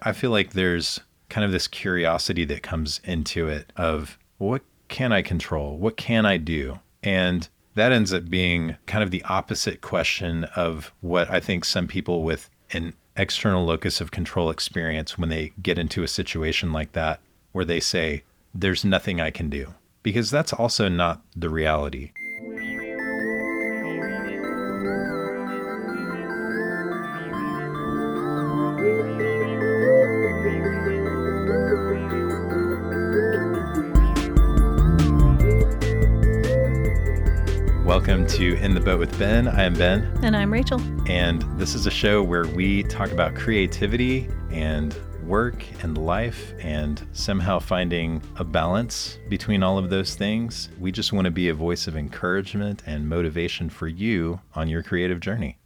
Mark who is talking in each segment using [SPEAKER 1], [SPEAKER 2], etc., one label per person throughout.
[SPEAKER 1] I feel like there's kind of this curiosity that comes into it of what can I control? What can I do? And that ends up being kind of the opposite question of what I think some people with an external locus of control experience when they get into a situation like that, where they say, There's nothing I can do. Because that's also not the reality. Welcome to In the Boat with Ben. I am Ben.
[SPEAKER 2] And I'm Rachel.
[SPEAKER 1] And this is a show where we talk about creativity and work and life and somehow finding a balance between all of those things. We just want to be a voice of encouragement and motivation for you on your creative journey.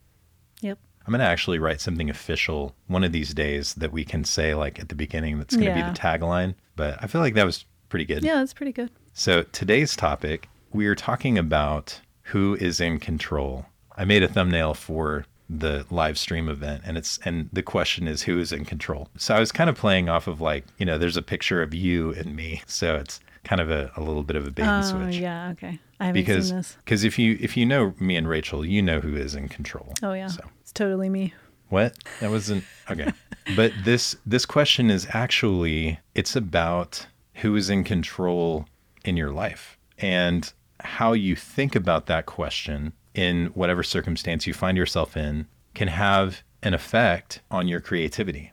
[SPEAKER 2] Yep.
[SPEAKER 1] I'm going to actually write something official one of these days that we can say, like at the beginning, that's going to
[SPEAKER 2] Yeah.
[SPEAKER 1] be the tagline. But I feel like that was pretty good.
[SPEAKER 2] Yeah, that's pretty good.
[SPEAKER 1] So today's topic, we are talking about who is in control. I made a thumbnail for the live stream event and it's and the question is who is in control. So I was kind of playing off of like, you know, there's a picture of you and me. So it's kind of a, a little bit of a bait and
[SPEAKER 2] Oh,
[SPEAKER 1] switch.
[SPEAKER 2] yeah. Okay. I haven't
[SPEAKER 1] Because
[SPEAKER 2] seen this.
[SPEAKER 1] because if you if you know me and Rachel, you know who is in control.
[SPEAKER 2] Oh, yeah.
[SPEAKER 1] So
[SPEAKER 2] It's totally me.
[SPEAKER 1] what? That wasn't okay. but this this question is actually it's about who is in control in your life and how you think about that question in whatever circumstance you find yourself in can have an effect on your creativity.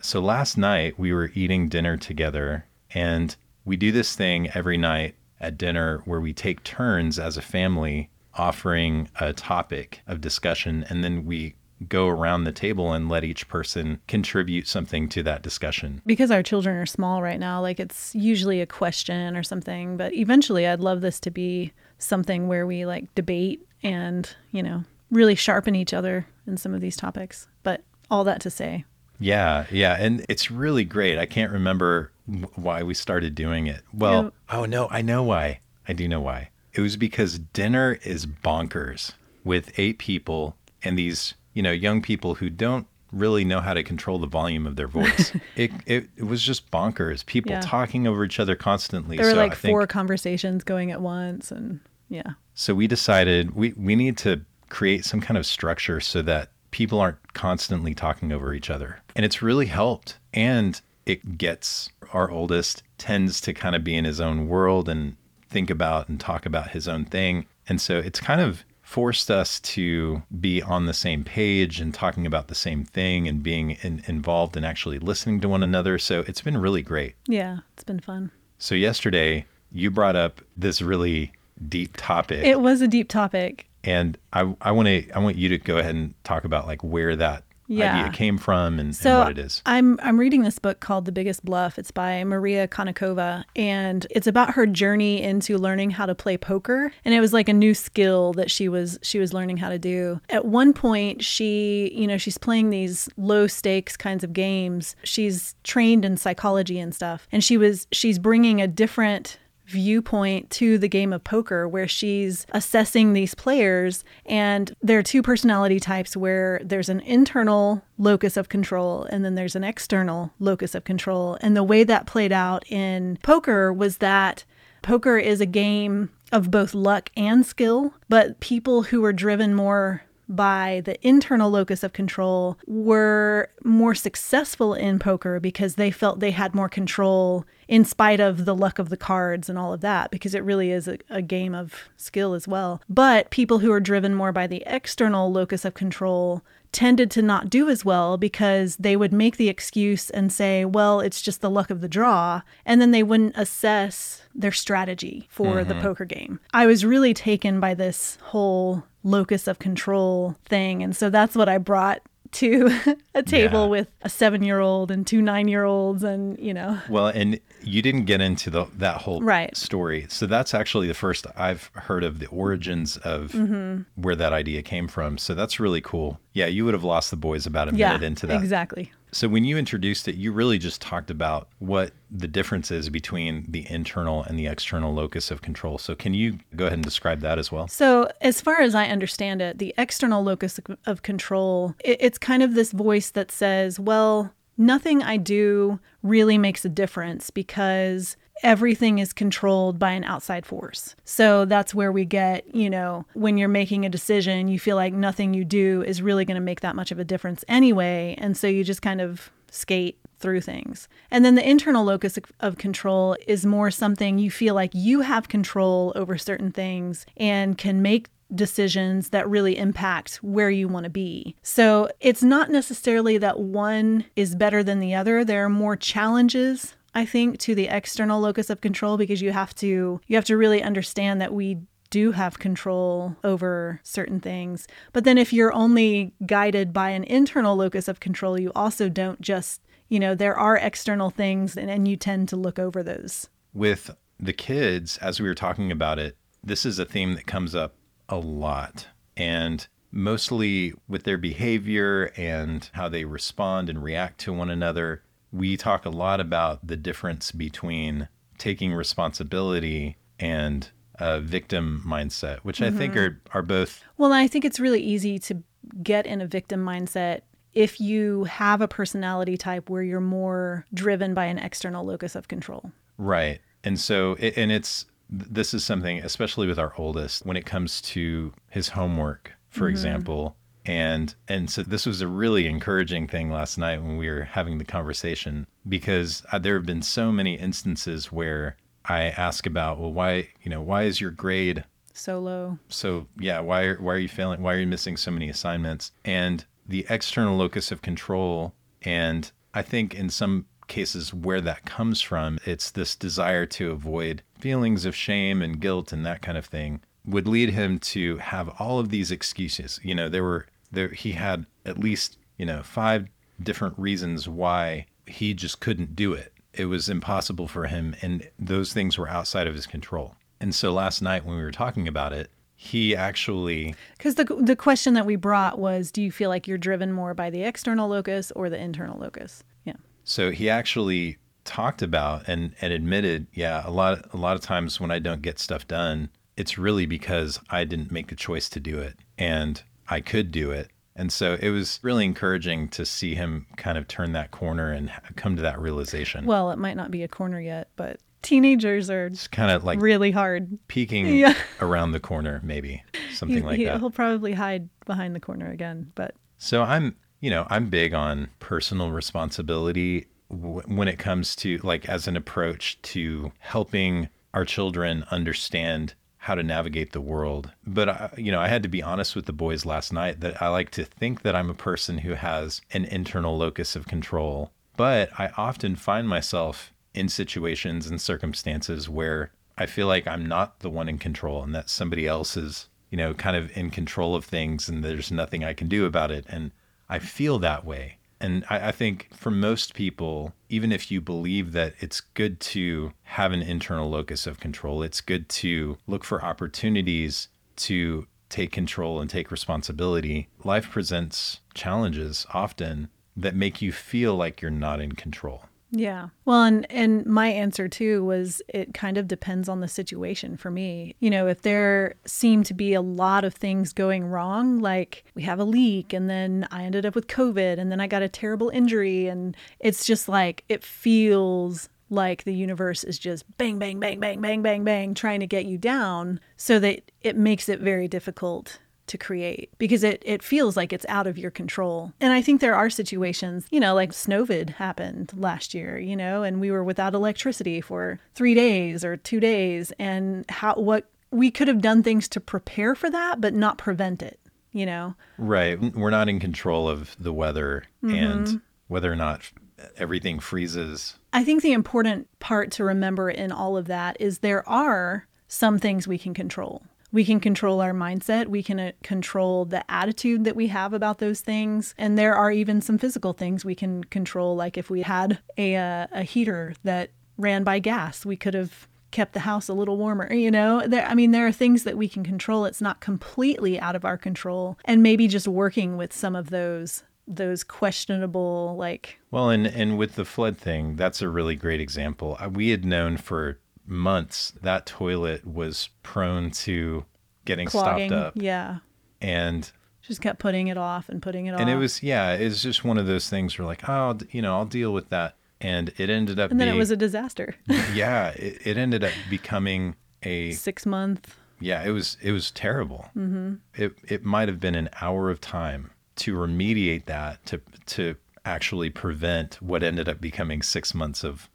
[SPEAKER 1] So last night we were eating dinner together and we do this thing every night at dinner where we take turns as a family offering a topic of discussion and then we go around the table and let each person contribute something to that discussion.
[SPEAKER 2] Because our children are small right now, like it's usually a question or something. But eventually, I'd love this to be something where we like debate and, you know, really sharpen each other in some of these topics. But all that to say,
[SPEAKER 1] Yeah, yeah, and it's really great. I can't remember why we started doing it. Well, oh no, I know why. I do know why. It was because dinner is bonkers with eight people and these, you know, young people who don't really know how to control the volume of their voice. it, it it was just bonkers. People
[SPEAKER 2] Yeah.
[SPEAKER 1] talking over each other constantly.
[SPEAKER 2] there were
[SPEAKER 1] so
[SPEAKER 2] like
[SPEAKER 1] I think,
[SPEAKER 2] four conversations going at once. And yeah.
[SPEAKER 1] so we decided we, we need to create some kind of structure so that people aren't constantly talking over each other. And it's really helped. And it gets our oldest tends to kind of be in his own world and think about and talk about his own thing. And so it's kind of forced us to be on the same page and talking about the same thing and being in, involved and actually listening to one another. So it's been really great.
[SPEAKER 2] Yeah. It's been fun.
[SPEAKER 1] So yesterday you brought up this really deep topic
[SPEAKER 2] It was a deep topic.
[SPEAKER 1] and I I want to I want you to go ahead and talk about like where that
[SPEAKER 2] Yeah.
[SPEAKER 1] idea came from and,
[SPEAKER 2] So
[SPEAKER 1] and what it is.
[SPEAKER 2] I'm I'm reading this book called The Biggest Bluff. It's by Maria Konnikova and it's about her journey into learning how to play poker and it was like a new skill that she was she was learning how to do. At one point she, you know, she's playing these low stakes kinds of games. She's trained in psychology and stuff and she was she's bringing a different viewpoint to the game of poker where she's assessing these players and there are two personality types where there's an internal locus of control and then there's an external locus of control. And the way that played out in poker was that poker is a game of both luck and skill but people who are driven more by the internal locus of control were more successful in poker because they felt they had more control in spite of the luck of the cards and all of that, because it really is a, a game of skill as well. But people who are driven more by the external locus of control tended to not do as well because they would make the excuse and say, well, it's just the luck of the draw. And then they wouldn't assess their strategy for the mm-hmm. poker game. I was really taken by this whole locus of control thing. And so that's what I brought to a table
[SPEAKER 1] Yeah.
[SPEAKER 2] with a seven year old and two nine year olds. And, you know,
[SPEAKER 1] Well, and you didn't get into the that whole
[SPEAKER 2] Right.
[SPEAKER 1] story. So that's actually the first I've heard of the origins of
[SPEAKER 2] Mm-hmm.
[SPEAKER 1] where that idea came from. So that's really cool. Yeah, you would have lost the boys about a
[SPEAKER 2] yeah,
[SPEAKER 1] minute into that.
[SPEAKER 2] exactly.
[SPEAKER 1] So when you introduced it, you really just talked about what the difference is between the internal and the external locus of control. So can you go ahead and describe that as well?
[SPEAKER 2] So, as far as I understand it, the external locus of control, it's kind of this voice that says, well, nothing I do really makes a difference because everything is controlled by an outside force. So that's where we get, you know, when you're making a decision, you feel like nothing you do is really going to make that much of a difference anyway. And so you just kind of skate through things. And then the internal locus of control is more something you feel like you have control over certain things and can make decisions that really impact where you want to be. So it's not necessarily that one is better than the other. There are more challenges I think to the external locus of control because you have to you have to really understand that we do have control over certain things. But then if you're only guided by an internal locus of control, you also don't just, you know, there are external things and, and you tend to look over those.
[SPEAKER 1] With the kids, as we were talking about it, this is a theme that comes up a lot. And mostly with their behavior and how they respond and react to one another, we talk a lot about the difference between taking responsibility and a victim mindset, which mm-hmm. I think mm-hmm. are, are both.
[SPEAKER 2] Well, I think it's really easy to get in a victim mindset if you have a personality type where you're more driven by an external locus of control.
[SPEAKER 1] Right. And so, and it's, this is something, especially with our oldest, when it comes to his homework, for mm-hmm. example. And and so this was a really encouraging thing last night when we were having the conversation because uh, there have been so many instances where I ask about, well, why you know why is your grade
[SPEAKER 2] so low?
[SPEAKER 1] So yeah, why are, why are you failing? Why are you missing so many assignments? And the external locus of control, and I think in some cases where that comes from, it's this desire to avoid feelings of shame and guilt and that kind of thing would lead him to have all of these excuses. You know, there were there he had at least, you know, five different reasons why he just couldn't do it. It was impossible for him and those things were outside of his control. And so last night when we were talking about it, he actually
[SPEAKER 2] because the the question that we brought was do you feel like you're driven more by the external locus or the internal locus yeah
[SPEAKER 1] so he actually talked about and and admitted yeah a lot a lot of times when i don't get stuff done it's really because i didn't make the choice to do it and i could do it. And so it was really encouraging to see him kind of turn that corner and come to that realization.
[SPEAKER 2] Well it might not be a corner yet but teenagers are
[SPEAKER 1] it's kind of like
[SPEAKER 2] really hard.
[SPEAKER 1] peeking yeah. around the corner maybe something
[SPEAKER 2] he,
[SPEAKER 1] like
[SPEAKER 2] he,
[SPEAKER 1] that.
[SPEAKER 2] he'll probably hide behind the corner again but
[SPEAKER 1] so i'm you know i'm big on personal responsibility w- when it comes to like as an approach to helping our children understand how to navigate the world but I, you know i had to be honest with the boys last night that i like to think that i'm a person who has an internal locus of control but i often find myself in situations and circumstances where I feel like I'm not the one in control and that somebody else is, you know, kind of in control of things and there's nothing I can do about it. And I feel that way. And I, I, think for most people, even if you believe that it's good to have an internal locus of control, it's good to look for opportunities to take control and take responsibility. Life presents challenges often that make you feel like you're not in control.
[SPEAKER 2] Yeah. Well, and and my answer too was it kind of depends on the situation for me. You know, if there seem to be a lot of things going wrong, like we have a leak and then I ended up with COVID and then I got a terrible injury and it's just like it feels like the universe is just bang bang bang bang bang bang bang trying to get you down so that it makes it very difficult to create because it, it feels like it's out of your control. And I think there are situations, you know, like Snowvid happened last year, you know, and we were without electricity for three days or two days. And how, what we could have done things to prepare for that, but not prevent it, you know?
[SPEAKER 1] Right. We're not in control of the weather mm-hmm. and whether or not everything freezes.
[SPEAKER 2] I think the important part to remember in all of that is there are some things we can control we can control our mindset. We can uh, control the attitude that we have about those things. And there are even some physical things we can control. Like if we had a, uh, a heater that ran by gas, we could have kept the house a little warmer you know there i mean there are things that we can control it's not completely out of our control and maybe just working with some of those those questionable like
[SPEAKER 1] well and and with the flood thing that's a really great example uh, we had known for months, that toilet was prone to getting
[SPEAKER 2] Clogging,
[SPEAKER 1] stopped up.
[SPEAKER 2] Yeah.
[SPEAKER 1] And
[SPEAKER 2] Just kept putting it off and putting it off.
[SPEAKER 1] and it was yeah, it was just one of those things where like, oh, you know, I'll deal with that, and it ended up
[SPEAKER 2] and then
[SPEAKER 1] being
[SPEAKER 2] it was a disaster.
[SPEAKER 1] yeah, it, it ended up becoming a
[SPEAKER 2] Six month.
[SPEAKER 1] yeah, it was it was terrible. Mm-hmm. It it might have been an hour of time to remediate that to to actually prevent what ended up becoming six months of.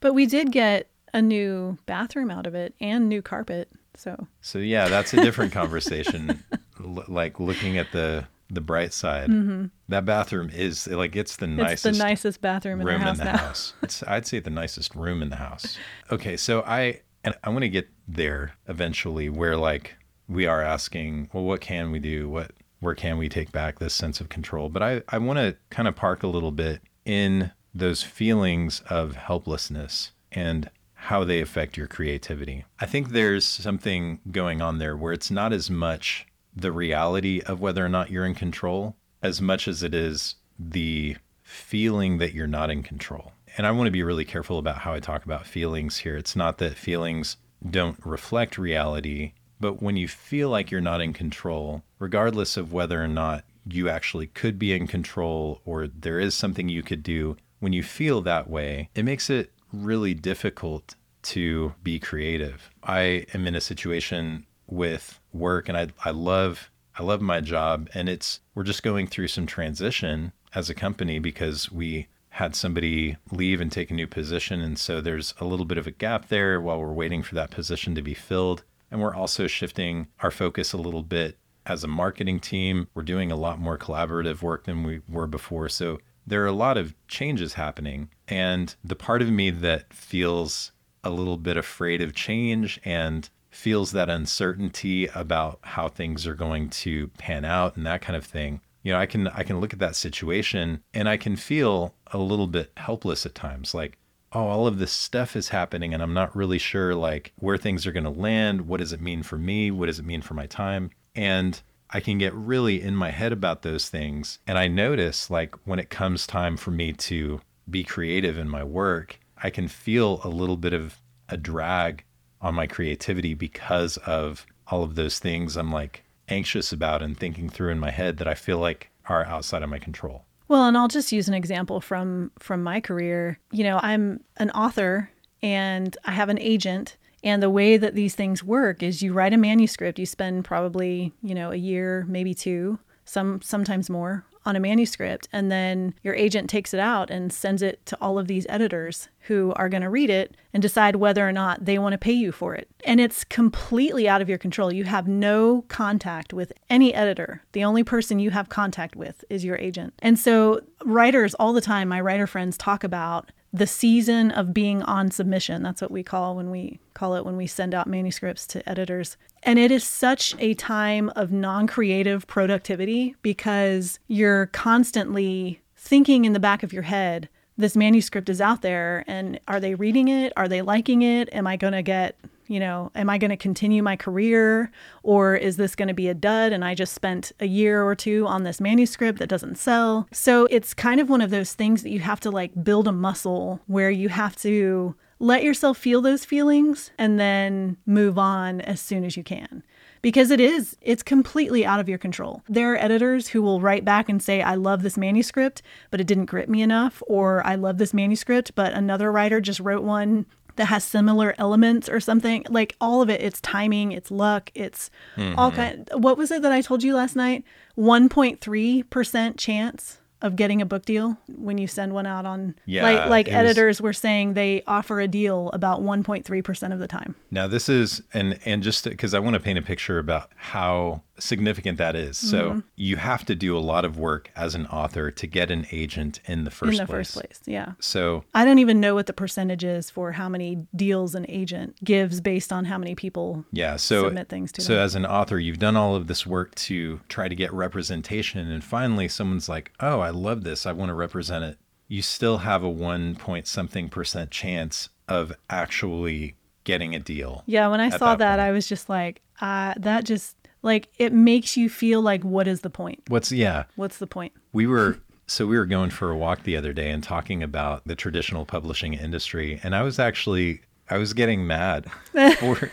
[SPEAKER 2] But we did get a new bathroom out of it and new carpet. So
[SPEAKER 1] So yeah, that's a different conversation. L- like looking at the the bright side, that bathroom is like it's the
[SPEAKER 2] Mm-hmm. it's
[SPEAKER 1] nicest
[SPEAKER 2] the nicest bathroom in the house
[SPEAKER 1] in the house. It's I'd say the nicest room in the house. Okay, so I and I want to get there eventually where like we are asking, well, what can we do? What where can we take back this sense of control? But I I want to kind of park a little bit in those feelings of helplessness and how they affect your creativity. I think there's something going on there where it's not as much the reality of whether or not you're in control as much as it is the feeling that you're not in control. And I want to be really careful about how I talk about feelings here. It's not that feelings don't reflect reality, but when you feel like you're not in control, regardless of whether or not you actually could be in control or there is something you could do, when you feel that way, it makes it really difficult to be creative. I am in a situation with work and I I love I love my job and it's we're just going through some transition as a company because we had somebody leave and take a new position and so there's a little bit of a gap there while we're waiting for that position to be filled and we're also shifting our focus a little bit as a marketing team. We're doing a lot more collaborative work than we were before. So there are a lot of changes happening and the part of me that feels a little bit afraid of change and feels that uncertainty about how things are going to pan out and that kind of thing you know i can i can look at that situation and i can feel a little bit helpless at times like oh all of this stuff is happening and i'm not really sure like where things are going to land what does it mean for me what does it mean for my time? And i can get really in my head about those things and i notice like when it comes time for me to be creative in my work i can feel a little bit of a drag on my creativity because of all of those things I'm like anxious about and thinking through in my head that I feel like are outside of my control.
[SPEAKER 2] Well, and I'll just use an example from from my career. You know, I'm an author and I have an agent and the way that these things work is you write a manuscript, you spend probably, you know, a year, maybe two, some sometimes more on a manuscript and then your agent takes it out and sends it to all of these editors who are going to read it and decide whether or not they want to pay you for it. And it's completely out of your control. You have no contact with any editor. The only person you have contact with is your agent. And so writers all the time, my writer friends talk about the season of being on submission. That's what we call when we call it when we send out manuscripts to editors. And it is such a time of non-creative productivity because you're constantly thinking in the back of your head, this manuscript is out there and are they reading it? Are they liking it? Am I going to get you know, am I going to continue my career or is this going to be a dud and I just spent a year or two on this manuscript that doesn't sell? So it's kind of one of those things that you have to like build a muscle where you have to let yourself feel those feelings and then move on as soon as you can because it is it's completely out of your control. There are editors who will write back and say I love this manuscript but it didn't grip me enough or I love this manuscript but another writer just wrote one that has similar elements or something. Like all of it, it's timing, it's luck, it's all mm-hmm. kind. What was it that I told you last night? One point three percent chance of getting a book deal when you send one out on.
[SPEAKER 1] Yeah,
[SPEAKER 2] like like
[SPEAKER 1] it was-
[SPEAKER 2] editors were saying they offer a deal about one point three percent of the time.
[SPEAKER 1] Now this is and and just because I want to paint a picture about how significant that is. So
[SPEAKER 2] Mm-hmm.
[SPEAKER 1] you have to do a lot of work as an author to get an agent in the first
[SPEAKER 2] in the
[SPEAKER 1] place.
[SPEAKER 2] first place, yeah.
[SPEAKER 1] So
[SPEAKER 2] I don't even know what the percentage is for how many deals an agent gives based on how many people
[SPEAKER 1] yeah, so
[SPEAKER 2] submit things to
[SPEAKER 1] so
[SPEAKER 2] them.
[SPEAKER 1] as an author, you've done all of this work to try to get representation, and finally someone's like, "Oh, I love this. I want to represent it." You still have a one point something percent chance of actually getting a deal.
[SPEAKER 2] Yeah, when I saw
[SPEAKER 1] that
[SPEAKER 2] that. I was just like, uh, that just like it makes you feel like, what is the point?
[SPEAKER 1] What's yeah?
[SPEAKER 2] What's the point?
[SPEAKER 1] We were so we were going for a walk the other day and talking about the traditional publishing industry, and I was actually I was getting mad for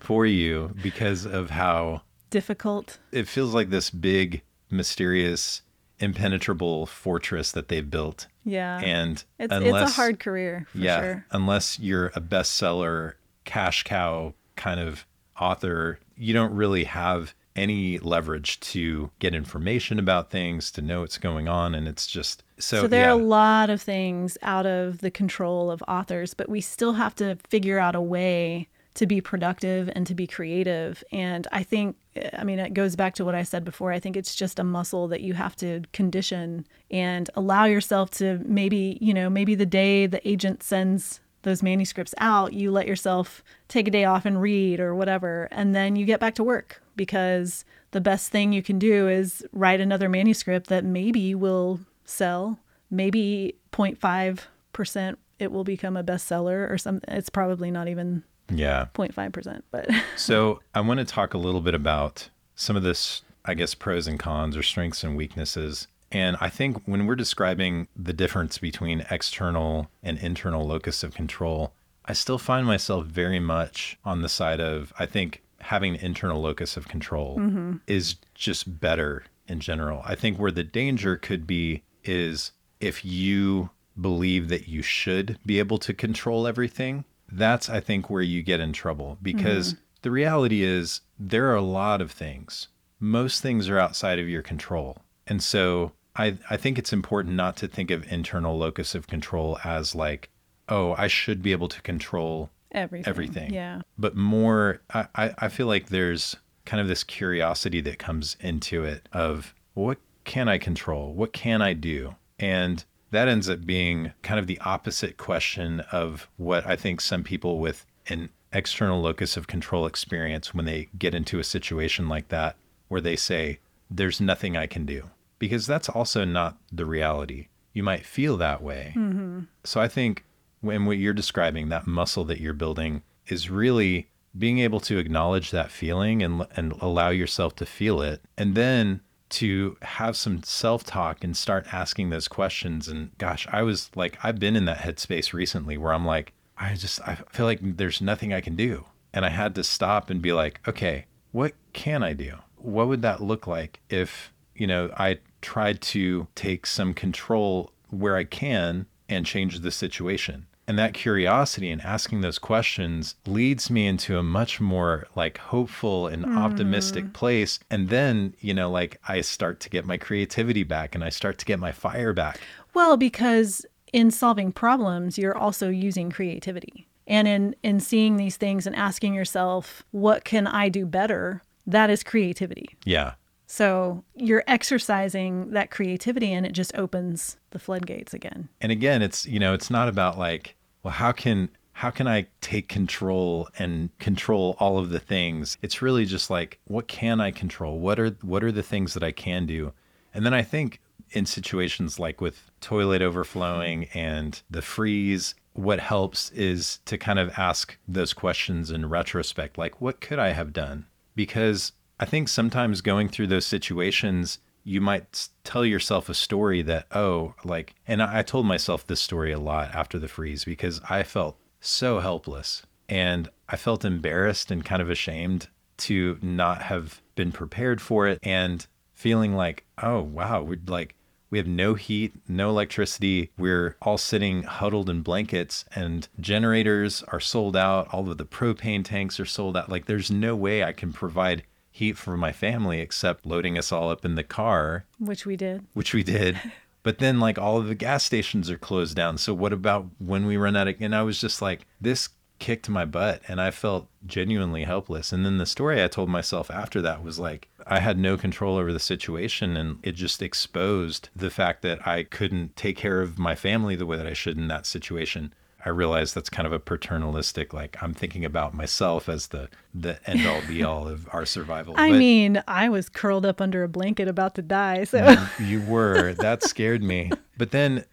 [SPEAKER 1] for you because of how
[SPEAKER 2] Difficult.
[SPEAKER 1] it feels like this big mysterious, impenetrable fortress that they've built.
[SPEAKER 2] Yeah.
[SPEAKER 1] And
[SPEAKER 2] it's it's a hard career for
[SPEAKER 1] yeah,
[SPEAKER 2] sure.
[SPEAKER 1] unless you're a bestseller, cash cow kind of author, you don't really have any leverage to get information about things, to know what's going on. And it's just so,
[SPEAKER 2] So there
[SPEAKER 1] yeah.
[SPEAKER 2] are a lot of things out of the control of authors, but we still have to figure out a way to be productive and to be creative. And I think, I mean, it goes back to what I said before. I think it's just a muscle that you have to condition and allow yourself to maybe, you know, maybe the day the agent sends those manuscripts out, you let yourself take a day off and read or whatever, and then you get back to work because the best thing you can do is write another manuscript that maybe will sell, maybe 0.5% it will become a bestseller or something. It's probably not even
[SPEAKER 1] yeah.
[SPEAKER 2] 0.5%, but
[SPEAKER 1] So I want to talk a little bit about some of this, I guess, pros and cons or strengths and weaknesses. And I think when we're describing the difference between external and internal locus of control, I still find myself very much on the side of, I think having an internal locus of control mm-hmm. is just better in general. I think where the danger could be is if you believe that you should be able to control everything, that's, I think, where you get in trouble because mm-hmm. the reality is there are a lot of things. Most things are outside of your control. And so I, I think it's important not to think of internal locus of control as like, oh, I should be able to control
[SPEAKER 2] everything.
[SPEAKER 1] everything.
[SPEAKER 2] Yeah.
[SPEAKER 1] But more, I, I I feel like there's kind of this curiosity that comes into it of what can I control? What can I do? And that ends up being kind of the opposite question of what I think some people with an external locus of control experience when they get into a situation like that, where they say, there's nothing I can do. Because that's also not the reality. You might feel that way. Mm-hmm. So I think when what you're describing, that muscle that you're building, is really being able to acknowledge that feeling and and allow yourself to feel it, and then to have some self-talk and start asking those questions. And gosh, I was like, I've been in that headspace recently where I'm like, I just I feel like there's nothing I can do, and I had to stop and be like, okay, what can I do? What would that look like if you know I tried to take some control where I can and change the situation. And that curiosity and asking those questions leads me into a much more like hopeful and hmm. optimistic place. And then, you know, like I start to get my creativity back and I start to get my fire back.
[SPEAKER 2] Well, because in solving problems, you're also using creativity. And in, in seeing these things and asking yourself, what can I do better? That is creativity.
[SPEAKER 1] Yeah.
[SPEAKER 2] So you're exercising that creativity and it just opens the floodgates again.
[SPEAKER 1] And again, it's, you know, it's not about like, well, how can how can I take control and control all of the things? It's really just like, what can I control? What are what are the things that I can do? And then I think in situations like with toilet overflowing and the freeze, what helps is to kind of ask those questions in retrospect, like what could I have done? Because I think sometimes going through those situations, you might tell yourself a story that, oh, like, and I told myself this story a lot after the freeze because I felt so helpless and I felt embarrassed and kind of ashamed to not have been prepared for it and feeling like, oh, wow, we're like, we have no heat, no electricity. We're all sitting huddled in blankets, and generators are sold out. All of the propane tanks are sold out. Like, there's no way I can provide heat for my family except loading us all up in the car,
[SPEAKER 2] Which we did.
[SPEAKER 1] which we did. But then, like, all of the gas stations are closed down. So, what about when we run out of? And I was just like, this kicked my butt, and I felt genuinely helpless. And then the story I told myself after that was like, I had no control over the situation, and it just exposed the fact that I couldn't take care of my family the way that I should in that situation. I realize that's kind of a paternalistic, like I'm thinking about myself as the the end all be all of our survival.
[SPEAKER 2] I
[SPEAKER 1] But-
[SPEAKER 2] mean, I was curled up under a blanket about to die. So
[SPEAKER 1] you were. That scared me. But then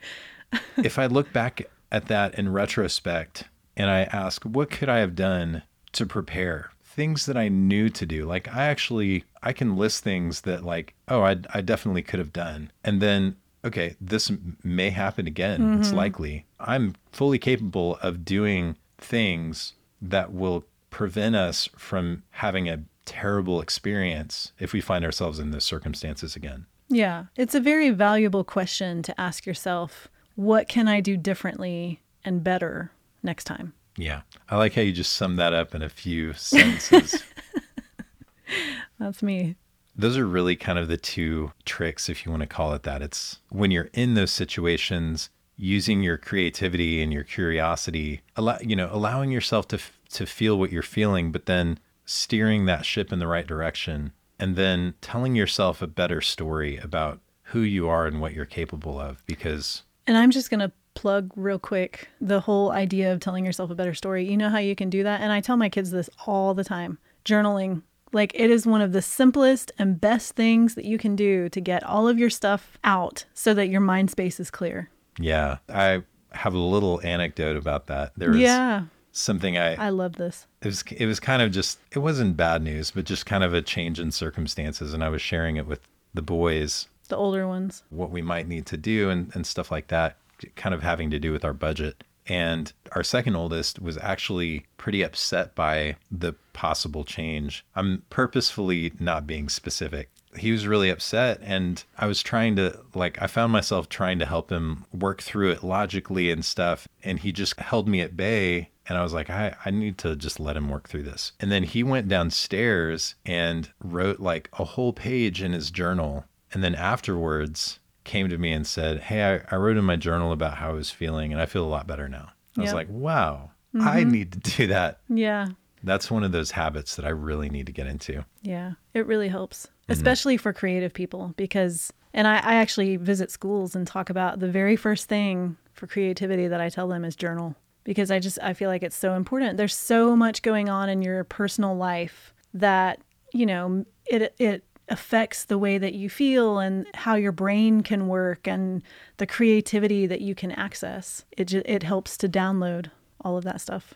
[SPEAKER 1] if I look back at that in retrospect and I ask, what could I have done to prepare? Things that I knew to do. Like I actually I can list things that like, oh, I I definitely could have done. And then okay, this may happen again. It's mm-hmm. likely. I'm fully capable of doing things that will prevent us from having a terrible experience if we find ourselves in those circumstances again.
[SPEAKER 2] Yeah. It's a very valuable question to ask yourself what can I do differently and better next time?
[SPEAKER 1] Yeah. I like how you just summed that up in a few sentences.
[SPEAKER 2] That's me.
[SPEAKER 1] Those are really kind of the two tricks, if you want to call it that. It's when you're in those situations, using your creativity and your curiosity, allow, you know, allowing yourself to, to feel what you're feeling, but then steering that ship in the right direction and then telling yourself a better story about who you are and what you're capable of because
[SPEAKER 2] And I'm just going to plug real quick the whole idea of telling yourself a better story. You know how you can do that? And I tell my kids this all the time journaling. Like, it is one of the simplest and best things that you can do to get all of your stuff out so that your mind space is clear.
[SPEAKER 1] yeah i have a little anecdote about that there was
[SPEAKER 2] yeah,
[SPEAKER 1] something i
[SPEAKER 2] I love this.
[SPEAKER 1] it was it was kind of just it wasn't bad news but just kind of a change in circumstances and i was sharing it with the boys
[SPEAKER 2] The older ones.
[SPEAKER 1] what we might need to do and, and stuff like that kind of having to do with our budget and our second oldest was actually pretty upset by the possible change i'm purposefully not being specific he was really upset and i was trying to like i found myself trying to help him work through it logically and stuff and he just held me at bay and I was like, I, I need to just let him work through this. And then he went downstairs and wrote like a whole page in his journal. And then afterwards came to me and said, Hey, I, I wrote in my journal about how I was feeling and I feel a lot better now. I was like, wow, I mm-hmm. need to do that.
[SPEAKER 2] Yeah.
[SPEAKER 1] That's one of those habits that I really need to get into.
[SPEAKER 2] Yeah, it really helps, mm-hmm. especially for creative people because, and I, I actually visit schools and talk about the very first thing for creativity that I tell them is journal because I just, I feel like it's so important. There's so much going on in your personal life that, you know, it, it, affects the way that you feel and how your brain can work and the creativity that you can access. It it helps to download all of that stuff.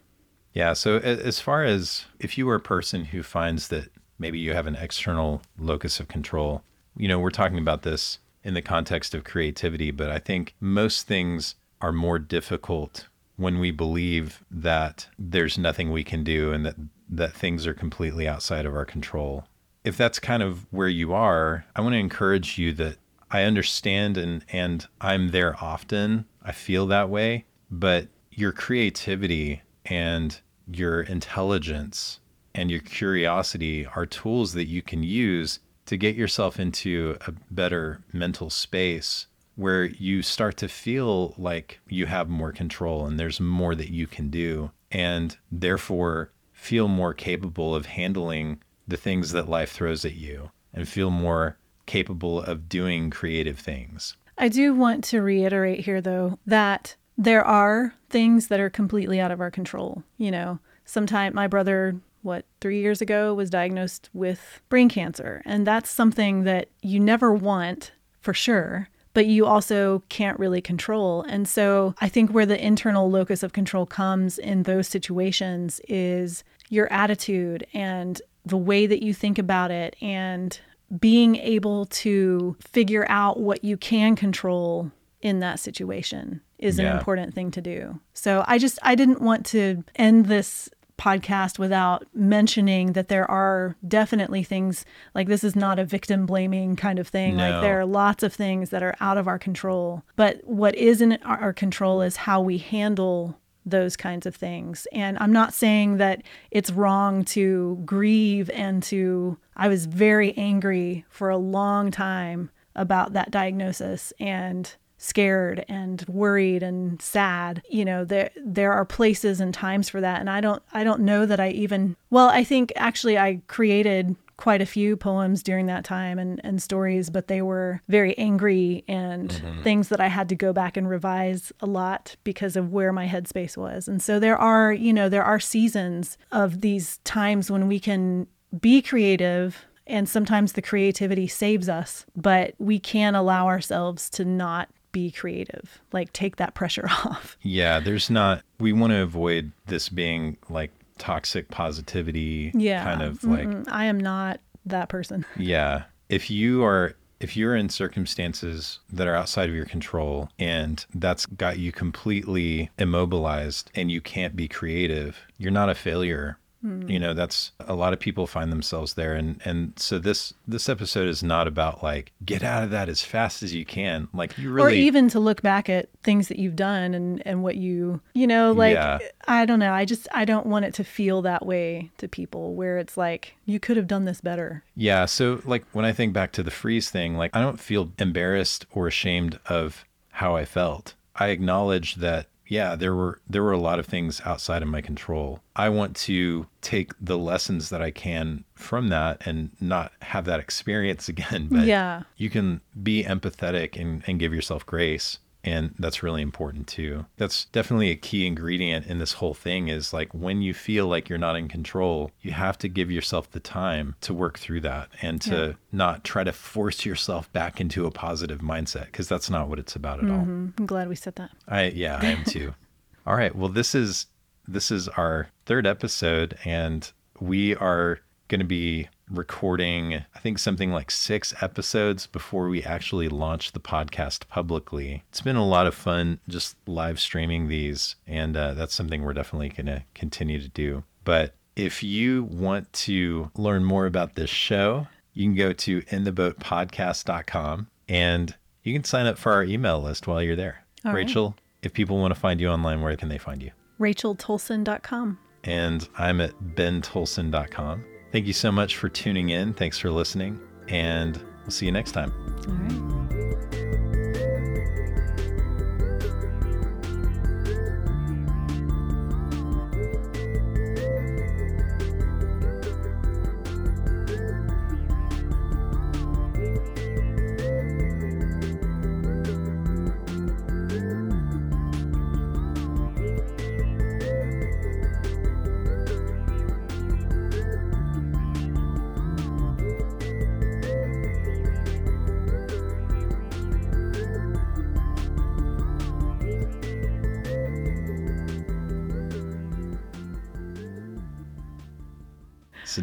[SPEAKER 1] Yeah. So, as far as if you are a person who finds that maybe you have an external locus of control, you know, we're talking about this in the context of creativity, but I think most things are more difficult when we believe that there's nothing we can do and that, that things are completely outside of our control. If that's kind of where you are, I want to encourage you that I understand and, and I'm there often. I feel that way, but your creativity and your intelligence and your curiosity are tools that you can use to get yourself into a better mental space where you start to feel like you have more control and there's more that you can do and therefore feel more capable of handling the things that life throws at you and feel more capable of doing creative things.
[SPEAKER 2] I do want to reiterate here, though, that there are things that are completely out of our control. You know, sometime my brother, what, three years ago, was diagnosed with brain cancer. And that's something that you never want for sure, but you also can't really control. And so I think where the internal locus of control comes in those situations is your attitude and the way that you think about it and being able to figure out what you can control in that situation is an important thing to do. So I just I didn't want to end this podcast without mentioning that there are definitely things like this is not a victim blaming kind of thing.
[SPEAKER 1] No.
[SPEAKER 2] Like there are lots of things that are out of our control. But what is in our control is how we handle those kinds of things. And I'm not saying that it's wrong to grieve and to, I was very angry for a long time about that diagnosis and scared and worried and sad you know there there are places and times for that and i don't i don't know that i even well i think actually i created quite a few poems during that time and, and stories, but they were very angry and mm-hmm. things that I had to go back and revise a lot because of where my headspace was. And so there are, you know, there are seasons of these times when we can be creative and sometimes the creativity saves us, but we can allow ourselves to not be creative, like take that pressure off.
[SPEAKER 1] Yeah, there's not, we want to avoid this being like toxic positivity
[SPEAKER 2] Yeah.
[SPEAKER 1] kind of like,
[SPEAKER 2] I am not that person.
[SPEAKER 1] yeah. If you are, if you're in circumstances that are outside of your control and that's got you completely immobilized and you can't be creative, you're not a failure. You know, that's a lot of people find themselves there and and so this this episode is not about like get out of that as fast as you can. Like you really
[SPEAKER 2] or even to look back at things that you've done and and what you you know like
[SPEAKER 1] Yeah.
[SPEAKER 2] i don't know i just i don't want it to feel that way to people where it's like you could have done this better
[SPEAKER 1] Yeah. So, like, when I think back to the freeze thing, like, I don't feel embarrassed or ashamed of how I felt. I acknowledge that, yeah, there were there were a lot of things outside of my control. I want to take the lessons that I can from that and not have that experience again. But
[SPEAKER 2] Yeah.
[SPEAKER 1] you can be empathetic and, and give yourself grace. And that's really important too. That's definitely a key ingredient in this whole thing is like when you feel like you're not in control, you have to give yourself the time to work through that and to
[SPEAKER 2] Yeah.
[SPEAKER 1] not try to force yourself back into a positive mindset because that's not what it's about at all.
[SPEAKER 2] Mm, i'm glad we said that
[SPEAKER 1] I yeah, I am too. All right. Well, this is this is our third episode and we are going to be recording I think something like 6 episodes before we actually launched the podcast publicly. It's been a lot of fun just live streaming these and uh, that's something we're definitely going to continue to do. But if you want to learn more about this show, you can go to intheboatpodcast.com and you can sign up for our email list while you're there.
[SPEAKER 2] All right.
[SPEAKER 1] Rachel, if people want to find you online, where can they find you?
[SPEAKER 2] racheltoalson.com
[SPEAKER 1] And I'm at bentoalson.com. Thank you so much for tuning in. Thanks for listening. And we'll see you next time.
[SPEAKER 2] all right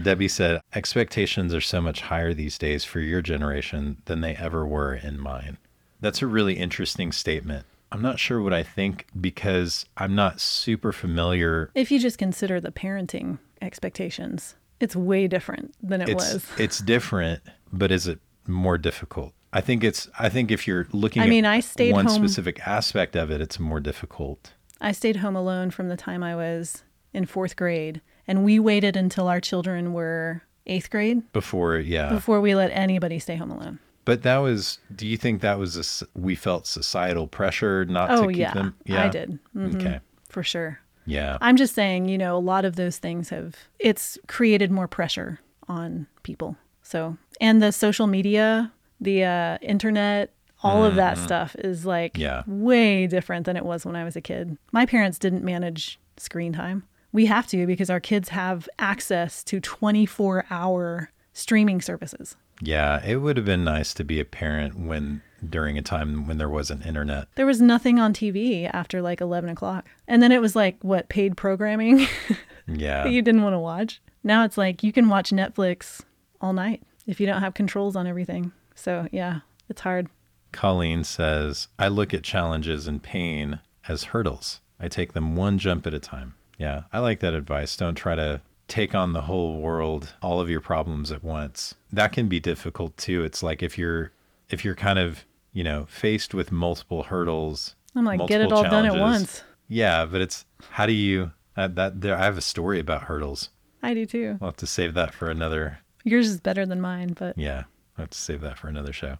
[SPEAKER 1] Debbie said, expectations are so much higher these days for your generation than they ever were in mine. That's a really interesting statement. I'm not sure what I think because I'm not super familiar.
[SPEAKER 2] if you just consider the parenting expectations it's way different than it
[SPEAKER 1] It's
[SPEAKER 2] was
[SPEAKER 1] it's different, but is it more difficult? I think it's I think if you're looking
[SPEAKER 2] I
[SPEAKER 1] at
[SPEAKER 2] mean, I stayed
[SPEAKER 1] one
[SPEAKER 2] home-
[SPEAKER 1] specific aspect of it, it's more difficult.
[SPEAKER 2] I stayed home alone from the time I was in fourth grade, and we waited until our children were eighth grade
[SPEAKER 1] Before, yeah.
[SPEAKER 2] before we let anybody stay home alone.
[SPEAKER 1] But that was. Do you think that was a, we felt societal pressure not
[SPEAKER 2] Oh
[SPEAKER 1] to keep them? yeah.
[SPEAKER 2] I did Mhm,
[SPEAKER 1] Okay.
[SPEAKER 2] for sure.
[SPEAKER 1] Yeah.
[SPEAKER 2] I'm just saying, you know, a lot of those things have it's created more pressure on people. So, and the social media, the uh, internet, all of that stuff is like
[SPEAKER 1] Mm-hmm. Yeah.
[SPEAKER 2] way different than it was when I was a kid. My parents didn't manage screen time. We have to because our kids have access to 24 hour streaming services.
[SPEAKER 1] Yeah, it would have been nice to be a parent when during a time when there wasn't internet.
[SPEAKER 2] There was nothing on TV after like 11 o'clock. And then it was like, what, paid programming
[SPEAKER 1] Yeah.
[SPEAKER 2] that you didn't want to watch? Now it's like you can watch Netflix all night if you don't have controls on everything. So, yeah, it's hard.
[SPEAKER 1] Colleen says, I look at challenges and pain as hurdles. I take them one jump at a time. Yeah, I like that advice. Don't try to take on the whole world, all of your problems at once. That can be difficult too. It's like if you're if you're kind of, you know, faced with multiple hurdles.
[SPEAKER 2] I'm like, get it all done at once.
[SPEAKER 1] Yeah, but it's how do you that, that there I have a story about hurdles.
[SPEAKER 2] I do too.
[SPEAKER 1] We'll have to save that for another
[SPEAKER 2] Yours is better than mine, but
[SPEAKER 1] yeah. I'll have to save that for another show.